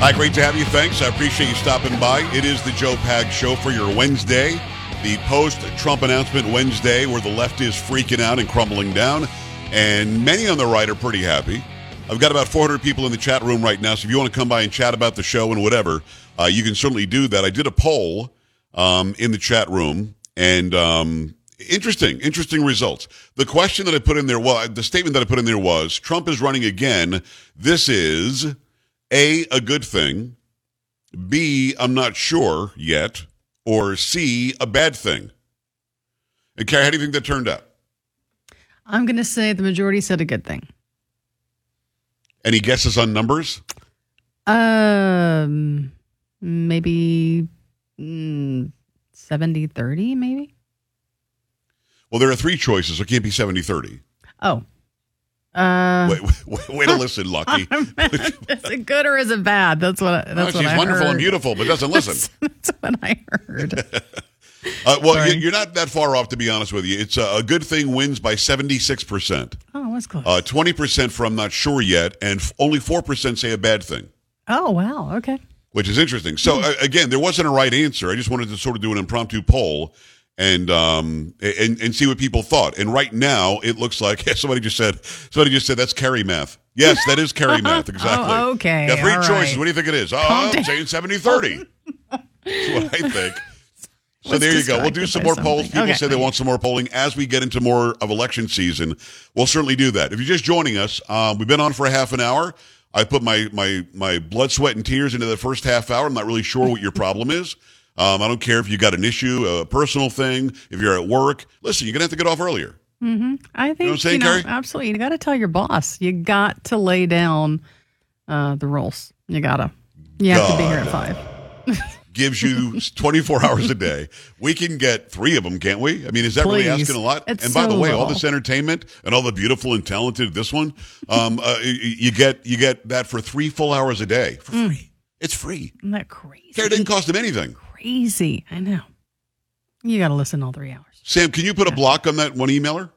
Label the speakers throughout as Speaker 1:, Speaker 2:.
Speaker 1: Hi, great to have you. Thanks. I appreciate you stopping by. It is the Joe Pag Show for your Wednesday, the post Trump announcement Wednesday, where the left is freaking out and crumbling down, and many on the right are pretty happy. I've got about 400 people in the chat room right now, so if you want to come by and chat about the show and whatever, uh, you can certainly do that. I did a poll um, in the chat room, and um, interesting, interesting results. The question that I put in there, well, the statement that I put in there was Trump is running again. This is a, a good thing, B, I'm not sure yet, or C, a bad thing. And Carrie, how do you think that turned out?
Speaker 2: I'm going to say the majority said a good thing.
Speaker 1: Any guesses on numbers?
Speaker 2: Um, maybe mm, 70 30, maybe?
Speaker 1: Well, there are three choices, so it can't be 70 30.
Speaker 2: Oh. Uh,
Speaker 1: wait, wait, wait, wait to listen, Lucky.
Speaker 2: is it good or is it bad? That's what. That's
Speaker 1: no,
Speaker 2: what
Speaker 1: she's
Speaker 2: I
Speaker 1: wonderful
Speaker 2: heard.
Speaker 1: and beautiful, but doesn't listen.
Speaker 2: that's, that's what I heard.
Speaker 1: uh, well, you- you're not that far off, to be honest with you. It's a, a good thing wins by 76%,
Speaker 2: Oh, that's close.
Speaker 1: uh, 20% for I'm not sure yet, and f- only 4% say a bad thing.
Speaker 2: oh, wow. Okay.
Speaker 1: which is interesting. So uh, again, there wasn't a right answer. I just wanted to sort of do an impromptu poll and um and and see what people thought. And right now, it looks like somebody just said somebody just said that's Carrie math. Yes, that is Carrie math exactly.
Speaker 2: Oh, okay.
Speaker 1: Three
Speaker 2: All
Speaker 1: choices.
Speaker 2: right.
Speaker 1: What do you think it is? Oh,
Speaker 2: Calm
Speaker 1: I'm
Speaker 2: down.
Speaker 1: saying 70-30. That's what I think. So
Speaker 2: Was
Speaker 1: there you go. We'll do some more polls. People
Speaker 2: Okay.
Speaker 1: say they want some more polling as we get into more of election season. We'll certainly do that. If you're just joining us, um, we've been on for a half an hour. I put my my my blood, sweat, and tears into the first half hour. I'm not really sure what your problem is. Um, I don't care if you got an issue, a personal thing, if you're at work. Listen, you're gonna have to get off earlier.
Speaker 2: I think
Speaker 1: what I'm saying,
Speaker 2: you know, absolutely. You got to tell your boss. You got to lay down uh, the rules. You gotta. You have to be here at five.
Speaker 1: Gives you 24 hours a day. We can get three of them, can't we? I mean, is that really asking a lot?
Speaker 2: It's
Speaker 1: and by the
Speaker 2: so
Speaker 1: way, all this entertainment and all the beautiful and talented this one, um, uh, you, you get you get that for three full hours a day for
Speaker 2: Mm.
Speaker 1: free. It's free.
Speaker 2: Isn't that crazy?
Speaker 1: Care didn't cost him anything.
Speaker 2: Crazy. I know. You got to listen all three hours.
Speaker 1: Sam, can you put a block on that one emailer?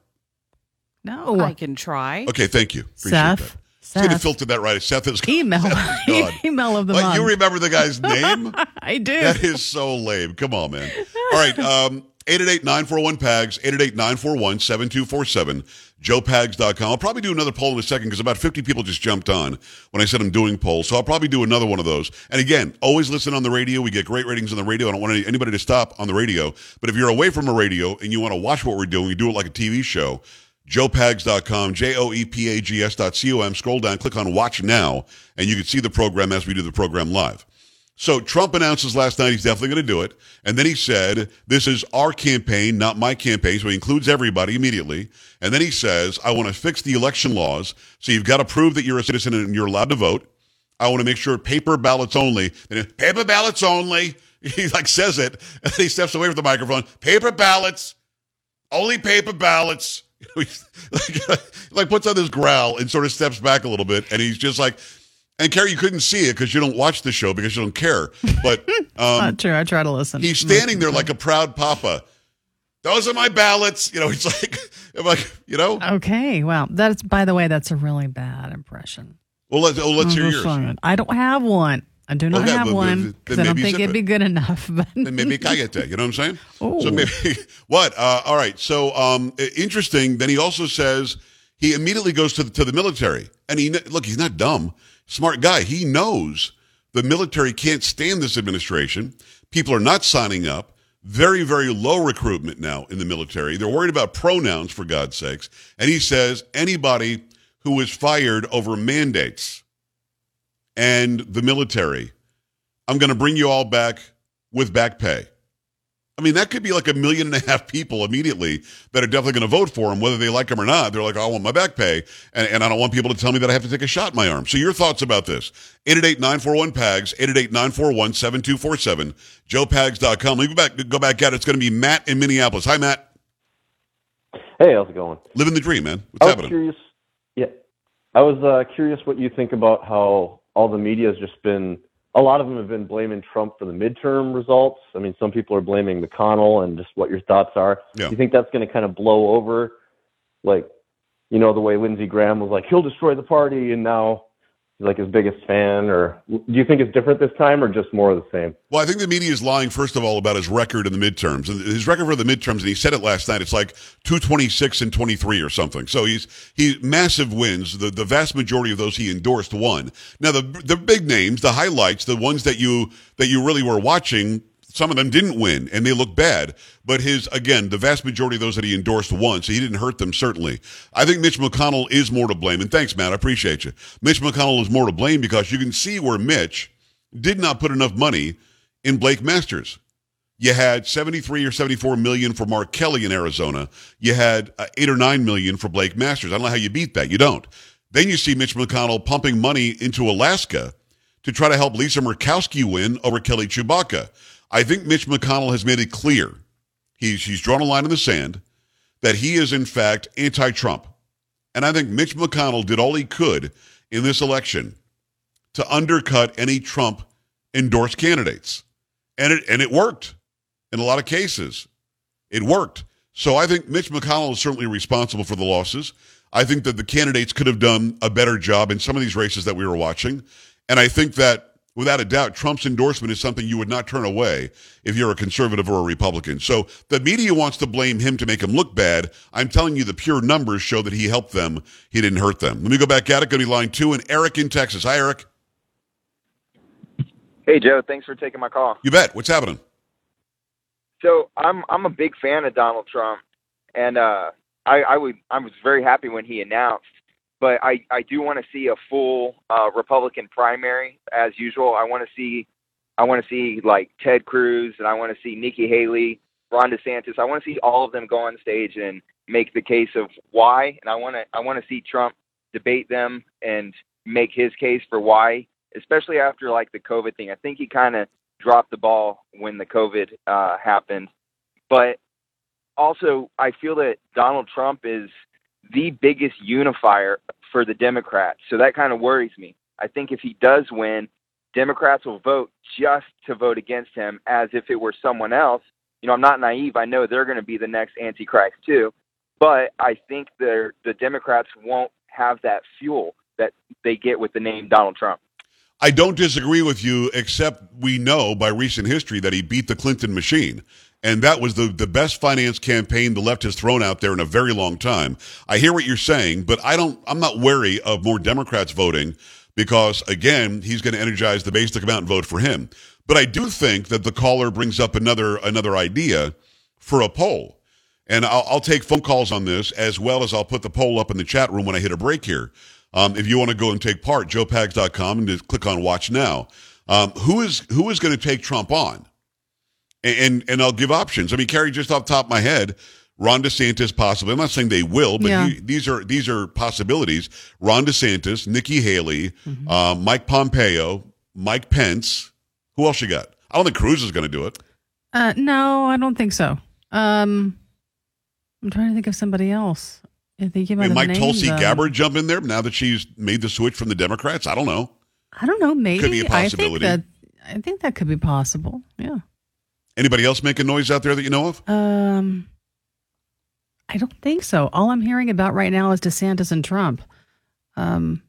Speaker 2: No.
Speaker 3: I can try.
Speaker 1: Okay, thank you. Appreciate
Speaker 2: Seth.
Speaker 1: that. See, they
Speaker 2: Seth.
Speaker 1: filtered that right. Seth is
Speaker 2: Email.
Speaker 1: Seth is God.
Speaker 2: Email of the
Speaker 1: What,
Speaker 2: month.
Speaker 1: you remember the guy's name?
Speaker 2: I do.
Speaker 1: That is so lame. Come on, man. All right. Um, 888-941-PAGS, 888-941-7247, joepags.com. I'll probably do another poll in a second because about 50 people just jumped on when I said I'm doing polls. So I'll probably do another one of those. And again, always listen on the radio. We get great ratings on the radio. I don't want any- anybody to stop on the radio. But if you're away from a radio and you want to watch what we're doing, we do it like a TV show. joepags.com, J-O-E-P-A-G-S dot C-O-M. Scroll down, click on watch now, and you can see the program as we do the program live. So Trump announces last night he's definitely going to do it. And then he said, this is our campaign, not my campaign. So he includes everybody immediately. And then he says, I want to fix the election laws. So you've got to prove that you're a citizen and you're allowed to vote. I want to make sure paper ballots only. And paper ballots only. He like says it. And then he steps away from the microphone. Paper ballots. Only paper ballots. like, like puts on this growl and sort of steps back a little bit. And he's just like, and Carrie, you couldn't see it because you don't watch the show because you don't care. But um,
Speaker 2: Not true. I try to listen.
Speaker 1: he's standing there like a proud papa. Those are my ballots. You know, he's like, I'm like, you know.
Speaker 2: Okay. Well, that's by the way, that's a really bad impression.
Speaker 1: Well, let's, oh, let's hear yours.
Speaker 2: I don't have one. I do not
Speaker 1: Okay,
Speaker 2: have
Speaker 1: but-
Speaker 2: one because
Speaker 1: then
Speaker 2: I don't think it'd be good enough. But
Speaker 1: Then maybe cállate. You know what I'm saying?
Speaker 2: Oh.
Speaker 1: So maybe what? Uh, all right. So um, interesting. Then he also says he immediately goes to the, to the military, and he look. He's not dumb. Smart guy. He knows the military can't stand this administration. People are not signing up. Very, very low recruitment now in the military. They're worried about pronouns, for God's sakes. And he says anybody who is fired over mandates and the military, I'm going to bring you all back with back pay. I mean, that could be like a million and a half people immediately that are definitely going to vote for him, whether they like him or not. They're like, I want my back pay, and, and I don't want people to tell me that I have to take a shot in my arm. So, your thoughts about this? 888 941 PAGS, 888 941 7247, joepags.com. Let me go back, go back at it. It's going to be Matt in Minneapolis. Hi, Matt.
Speaker 4: Hey, how's it going?
Speaker 1: Living the dream, man.
Speaker 4: I
Speaker 1: What's
Speaker 4: was
Speaker 1: happening?
Speaker 4: curious. Yeah, I was uh, curious what you think about how all the media has just been. A lot of them have been blaming Trump for the midterm results. I mean, some people are blaming McConnell, and just what your thoughts are.
Speaker 1: Yeah.
Speaker 4: Do you think that's going to kind of blow over, like, you know, the way Lindsey Graham was like, he'll destroy the party, and now like his biggest fan, or do you think it's different this time, or just more of the same?
Speaker 1: Well, I think the media is lying first of all about his record in the midterms, and his record for the midterms, and he said it last night. It's like two twenty six and twenty three or something. So he's he massive wins. The the vast majority of those he endorsed won. Now the the big names, the highlights, the ones that you that you really were watching some of them didn't win and they look bad. But his, again, the vast majority of those that he endorsed won, so he didn't hurt them, certainly. I think Mitch McConnell is more to blame. And thanks, Matt. I appreciate you. Mitch McConnell is more to blame because you can see where Mitch did not put enough money in Blake Masters. You had 73 or 74 million for Mark Kelly in Arizona. You had uh, 8 or 9 million for Blake Masters. I don't know how you beat that. You don't. Then you see Mitch McConnell pumping money into Alaska to try to help Lisa Murkowski win over Kelly Tshibaka. I think Mitch McConnell has made it clear, he's, he's drawn a line in the sand, that he is in fact anti Trump. And I think Mitch McConnell did all he could in this election to undercut any Trump endorsed candidates. And it, and it worked in a lot of cases. It worked. So I think Mitch McConnell is certainly responsible for the losses. I think that the candidates could have done a better job in some of these races that we were watching. And I think that without a doubt, Trump's endorsement is something you would not turn away if you're a conservative or a Republican. So the media wants to blame him to make him look bad. I'm telling you, the pure numbers show that he helped them. He didn't hurt them. Let me go back at it. Going to be line two and Eric in Texas. Hi, Eric.
Speaker 3: Hey, Joe. Thanks for taking my call.
Speaker 1: You bet. What's happening?
Speaker 3: So I'm I'm a big fan of Donald Trump, and uh, I I would I was very happy when he announced but I, I do want to see a full uh, Republican primary as usual. I want to see I want to see like Ted Cruz and I want to see Nikki Haley, Ron DeSantis. I want to see all of them go on stage and make the case of why. And I want to I want to see Trump debate them and make his case for why, especially after like the COVID thing. I think he kind of dropped the ball when the COVID uh, happened, but also I feel that Donald Trump is the biggest unifier for the Democrats. So that kind of worries me. I think if he does win, Democrats will vote just to vote against him as if it were someone else. You know, I'm not naive. I know they're going to be the next Antichrist too. But I think the the Democrats won't have that fuel that they get with the name Donald Trump.
Speaker 1: I don't disagree with you, except we know by recent history that he beat the Clinton machine. And that was the, the best finance campaign the left has thrown out there in a very long time. I hear what you're saying, but I don't, I'm not wary of more Democrats voting because, again, he's going to energize the base to come out and vote for him. But I do think that the caller brings up another, another idea for a poll. And I'll, I'll take phone calls on this as well as I'll put the poll up in the chat room when I hit a break here. Um, if you want to go and take part, joepags.com and just click on watch now. Um, who is who is going to take Trump on? And and I'll give options. I mean, Carrie, just off top of my head, Ron DeSantis possibly. I'm not saying they will, but yeah. he, these are these are possibilities. Ron DeSantis, Nikki Haley, mm-hmm. uh, Mike Pompeo, Mike Pence. Who else you got? I don't think Cruz is going to do it.
Speaker 2: Uh, no, I don't think so. Um, I'm trying to think of somebody else. I think you might. I mean,
Speaker 1: Mike Tulsi Gabbard jump in there now that she's made the switch from the Democrats. I don't know.
Speaker 2: I don't know. Maybe could be a possibility. I think that, I think that could be possible. Yeah.
Speaker 1: Anybody else making noise out there that you know of?
Speaker 2: Um, I don't think so. All I'm hearing about right now is DeSantis and Trump. Um,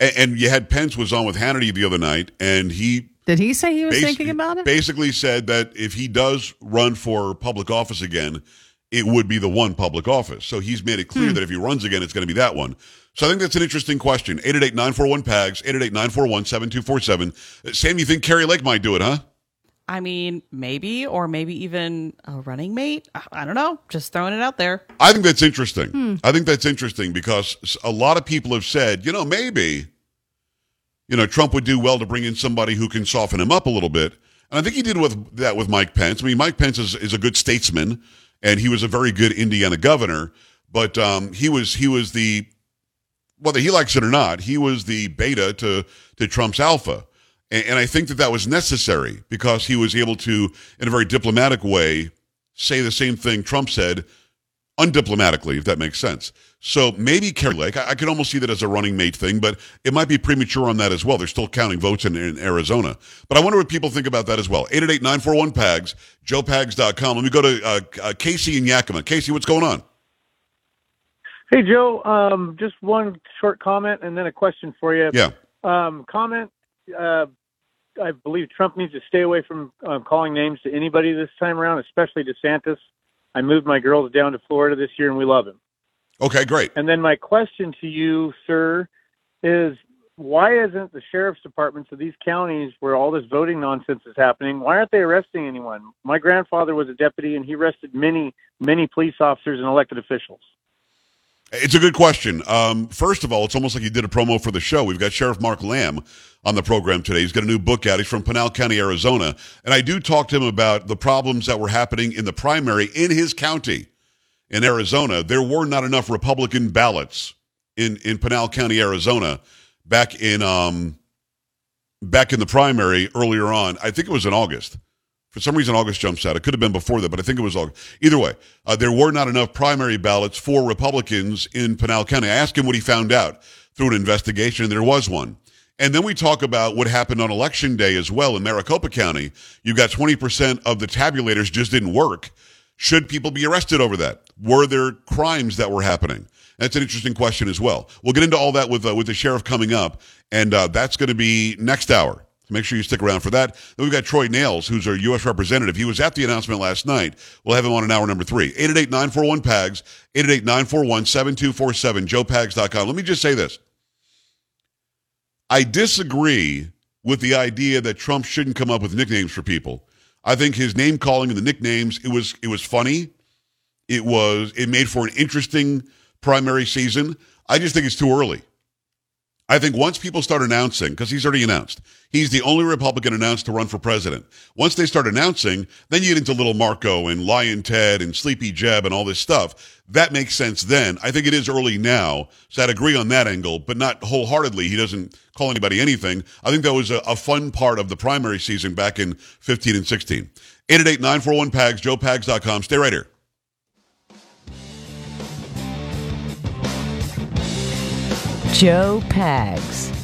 Speaker 1: and, and you had Pence was on with Hannity the other night, and he
Speaker 2: did he say he was thinking about it?
Speaker 1: Basically, said that if he does run for public office again, it would be the one public office. So he's made it clear hmm. that if he runs again, it's going to be that one. So I think that's an interesting question. 888-941-PAGS, 888-941-7247. Sam, you think Kari Lake might do it, huh?
Speaker 5: I mean, maybe, or maybe even a running mate. I don't know. Just throwing it out there.
Speaker 1: I think that's interesting. Hmm. I think that's interesting because a lot of people have said, you know, maybe, you know, Trump would do well to bring in somebody who can soften him up a little bit. And I think he did with that with Mike Pence. I mean, Mike Pence is, is a good statesman, and he was a very good Indiana governor. But um, he was he was the whether he likes it or not, he was the beta to to Trump's alpha. And, and I think that that was necessary because he was able to, in a very diplomatic way, say the same thing Trump said undiplomatically, if that makes sense. So maybe Kari Lake, I, I could almost see that as a running mate thing, but it might be premature on that as well. They're still counting votes in, in Arizona. But I wonder what people think about that as well. 888-941-PAGS, joepags.com. Let me go to uh, uh, Casey in Yakima. Casey, what's going on?
Speaker 6: Hey, Joe. Um, just one short comment and then a question for you.
Speaker 1: Yeah.
Speaker 6: Um, comment. Uh, I believe Trump needs to stay away from uh, calling names to anybody this time around, especially DeSantis. I moved my girls down to Florida this year, and we love him.
Speaker 1: Okay, great.
Speaker 6: And then my question to you, sir, is why isn't the sheriff's departments of these counties where all this voting nonsense is happening, why aren't they arresting anyone? My grandfather was a deputy, and he arrested many, many police officers and elected officials.
Speaker 1: It's a good question. Um, first of all, it's almost like you did a promo for the show. We've got Sheriff Mark Lamb on the program today. He's got a new book out. He's from Pinal County, Arizona. And I do talk to him about the problems that were happening in the primary in his county in Arizona. There were not enough Republican ballots in, in Pinal County, Arizona back in um, back in the primary earlier on. I think it was in August. For some reason, August jumps out. It could have been before that, but I think it was August. Either way, uh, there were not enough primary ballots for Republicans in Pinal County. I asked him what he found out through an investigation, and there was one. And then we talk about what happened on election day as well in Maricopa County. You've got 20% of the tabulators just didn't work. Should people be arrested over that? Were there crimes that were happening? That's an interesting question as well. We'll get into all that with uh, with the sheriff coming up, and uh, that's going to be next hour. So make sure you stick around for that. Then we've got Troy Nehls, who's our U.S. representative. He was at the announcement last night. We'll have him on in hour number three. 888-941-PAGS, 888-941-7247, joepags.com. Let me just say this. I disagree with the idea that Trump shouldn't come up with nicknames for people. I think his name calling and the nicknames, it was it was funny. It was it made for an interesting primary season. I just think it's too early. I think once people start announcing, because he's already announced, he's the only Republican announced to run for president. Once they start announcing, then you get into Little Marco and Lyin' Ted and Sleepy Jeb and all this stuff. That makes sense then. I think it is early now, so I'd agree on that angle, but not wholeheartedly. He doesn't call anybody anything. I think that was a, a fun part of the primary season back in 15 and 16. 888-941-PAGS, joepags.com. Stay right here.
Speaker 7: Joe Pags.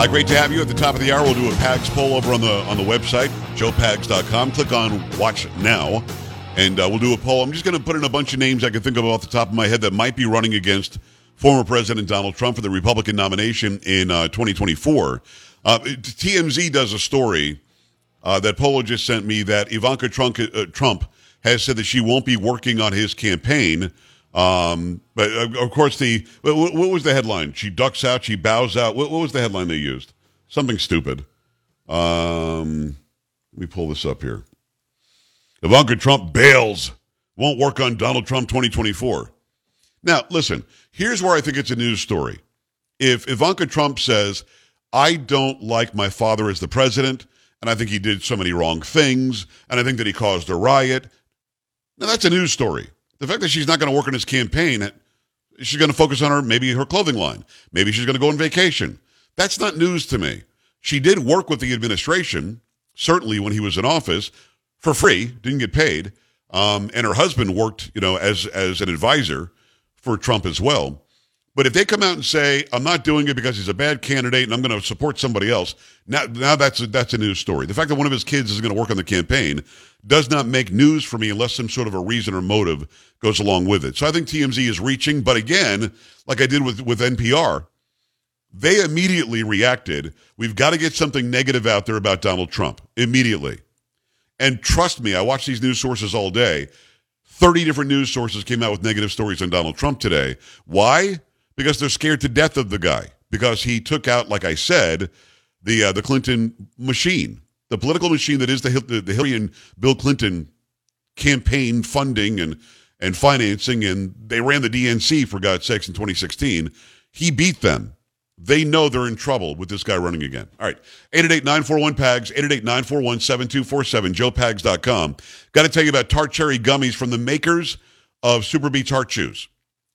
Speaker 1: Uh, great to have you at the top of the hour. We'll do a PAGS poll over on the on the website, joepags.com. Click on Watch Now, and uh, we'll do a poll. I'm just going to put in a bunch of names I can think of off the top of my head that might be running against former President Donald Trump for the Republican nomination in uh, 2024. Uh, TMZ does a story uh, that Polo just sent me that Ivanka Trump, uh, Trump has said that she won't be working on his campaign. Um, but uh, of course, the what, what, was the headline? She ducks out, she bows out. What, what was the headline they used? Something stupid. Um, let me pull this up here. Ivanka Trump bails, won't work on Donald Trump 2024. Now, listen, here's where I think it's a news story. If Ivanka Trump says, I don't like my father as the president, and I think he did so many wrong things, and I think that he caused a riot, now that's a news story. The fact that she's not going to work on his campaign, she's going to focus on her, maybe her clothing line. Maybe she's going to go on vacation. That's not news to me. She did work with the administration, certainly when he was in office, for free, didn't get paid. Um, and her husband worked, you know, as as an advisor for Trump as well. But if they come out and say, "I'm not doing it because he's a bad candidate and I'm going to support somebody else," now now that's a, that's a news story. The fact that one of his kids is going to work on the campaign does not make news for me unless some sort of a reason or motive goes along with it. So I think TMZ is reaching, but again, like I did with with NPR, they immediately reacted. We've got to get something negative out there about Donald Trump immediately. And trust me, I watch these news sources all day. 30 different news sources came out with negative stories on Donald Trump today. Why? Because they're scared to death of the guy because he took out, like I said, the uh, the Clinton machine, the political machine that is the the, the Hillary and Bill Clinton campaign funding and and financing, and they ran the DNC for God's sakes in 2016. He beat them. They know they're in trouble with this guy running again. All right. 888-941-PAGS, 888-941-7247, joepags.com. Got to tell you about tart cherry gummies from the makers of Super Beets Heart Chews.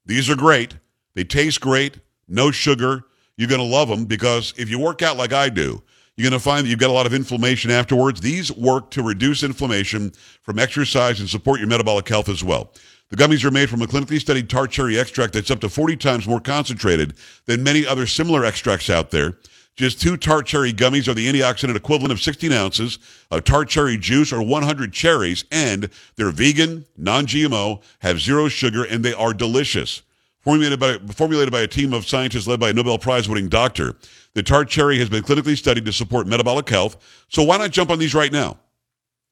Speaker 1: These are great. They taste great, no sugar. You're going to love them because if you work out like I do, You're going to find that you've got a lot of inflammation afterwards. These work to reduce inflammation from exercise and support your metabolic health as well. The gummies are made from a clinically studied tart cherry extract that's up to 40 times more concentrated than many other similar extracts out there. Just two tart cherry gummies are the antioxidant equivalent of 16 ounces of tart cherry juice or 100 cherries, and they're vegan, non-GMO, have zero sugar, and they are delicious. Formulated by, formulated by a team of scientists led by a Nobel Prize winning doctor, the tart cherry has been clinically studied to support metabolic health. So why not jump on these right now?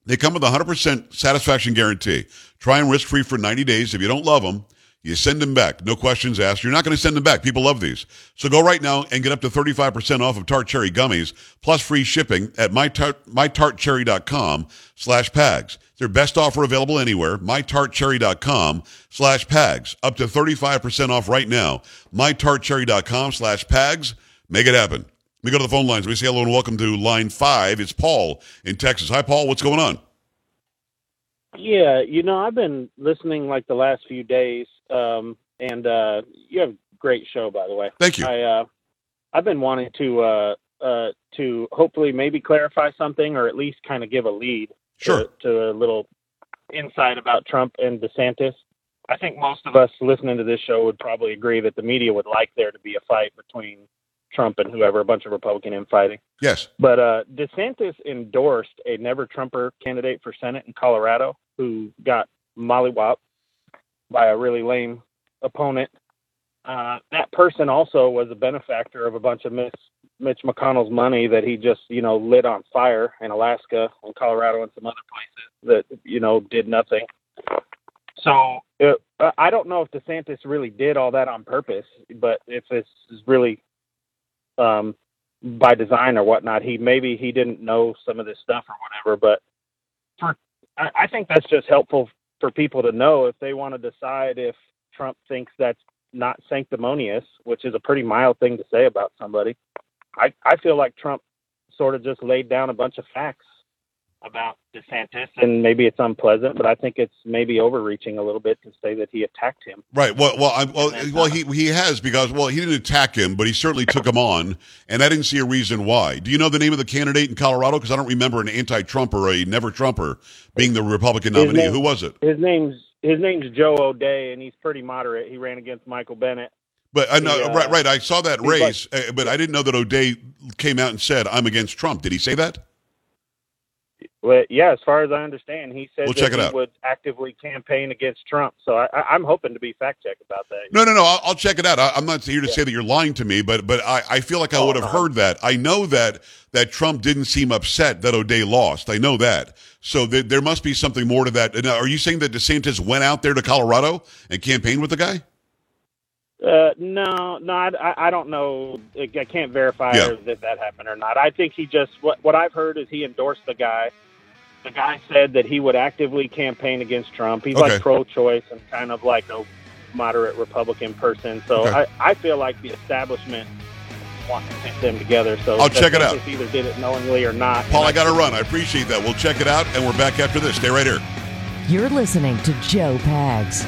Speaker 1: They come with a 100% satisfaction guarantee. Try them risk free for 90 days. If you don't love them, you send them back. No questions asked. You're not going to send them back. People love these. So go right now and get up to 35% off of Tart Cherry gummies plus free shipping at mytart, mytartcherry.com slash pags. Their best offer available anywhere. mytartcherry.com slash pags. Up to 35% off right now. mytartcherry.com slash pags. Make it happen. Let me go to the phone lines. Let me say hello and welcome to line five. It's Paul in Texas. Hi, Paul. What's going on?
Speaker 8: Yeah, you know, I've been listening like the last few days, um, and uh, you have a great show, by the way.
Speaker 1: Thank you.
Speaker 8: I uh, I've been wanting to uh, uh, to hopefully maybe clarify something, or at least kind of give a lead
Speaker 1: Sure.
Speaker 8: to, to a little insight about Trump and DeSantis. I think most of us listening to this show would probably agree that the media would like there to be a fight between Trump and whoever, a bunch of Republican infighting.
Speaker 1: Yes.
Speaker 8: But uh, DeSantis endorsed a never Trumper candidate for Senate in Colorado who got mollywopped by a really lame opponent. Uh, that person also was a benefactor of a bunch of Mitch, McConnell's money that he just, you know, lit on fire in Alaska and Colorado and some other places that, you know, did nothing. So uh, I don't know if DeSantis really did all that on purpose, but if this is really um, by design or whatnot. He maybe he didn't know some of this stuff or whatever, but for I, I think that's just helpful for people to know if they want to decide if Trump thinks that's not sanctimonious, which is a pretty mild thing to say about somebody. I, I feel like Trump sort of just laid down a bunch of facts about DeSantis, and maybe it's unpleasant, but I think it's maybe overreaching a little bit to say that he attacked him.
Speaker 1: Right. Well, well, I, well,
Speaker 8: that's
Speaker 1: well,
Speaker 8: not-
Speaker 1: he he has because well, he didn't attack him, but he certainly took him on, and I didn't see a reason why. Do you know the name of the candidate in Colorado? Because I don't remember an anti-Trump or a never-Trumper being the Republican nominee.
Speaker 8: name-
Speaker 1: Who was it?
Speaker 8: His name's his name's Joe O'Dea, and he's pretty moderate. He ran against Michael Bennet.
Speaker 1: But I know,
Speaker 8: He, uh,
Speaker 1: right, right. I saw that race, uh, but I didn't know that O'Dea came out and said, "I'm against Trump." Did he say that?
Speaker 8: Well, yeah, as far as I understand, he said
Speaker 1: We'll
Speaker 8: that
Speaker 1: check it
Speaker 8: he
Speaker 1: out.
Speaker 8: would actively campaign against Trump. So I, I, I'm hoping to be fact checked about that.
Speaker 1: No, no, no. I'll, I'll check it out. I, I'm not here to say that you're lying to me, but but I, I feel like I
Speaker 8: Oh,
Speaker 1: would have heard that. I know that that Trump didn't seem upset that O'Dea lost. I know that. So th- there must be something more to that. Now, are you saying that DeSantis went out there to Colorado and campaigned with the guy?
Speaker 8: Uh, no, no, I, I- I don't know. I I can't verify
Speaker 1: Yeah.
Speaker 8: that that happened or not. I think he just what what I've heard is he endorsed the guy. The guy said that he would actively campaign against Trump. He's
Speaker 1: Okay.
Speaker 8: like pro-choice and kind of like a moderate Republican person. So
Speaker 1: Okay.
Speaker 8: I, I feel like the establishment wants to pit them together. So
Speaker 1: I'll check it out.
Speaker 8: DeSantis Either did it knowingly or not.
Speaker 1: Paul, I got to run. I appreciate that. We'll check it out, and we're back after this. Stay right here.
Speaker 7: You're listening to Joe Pags.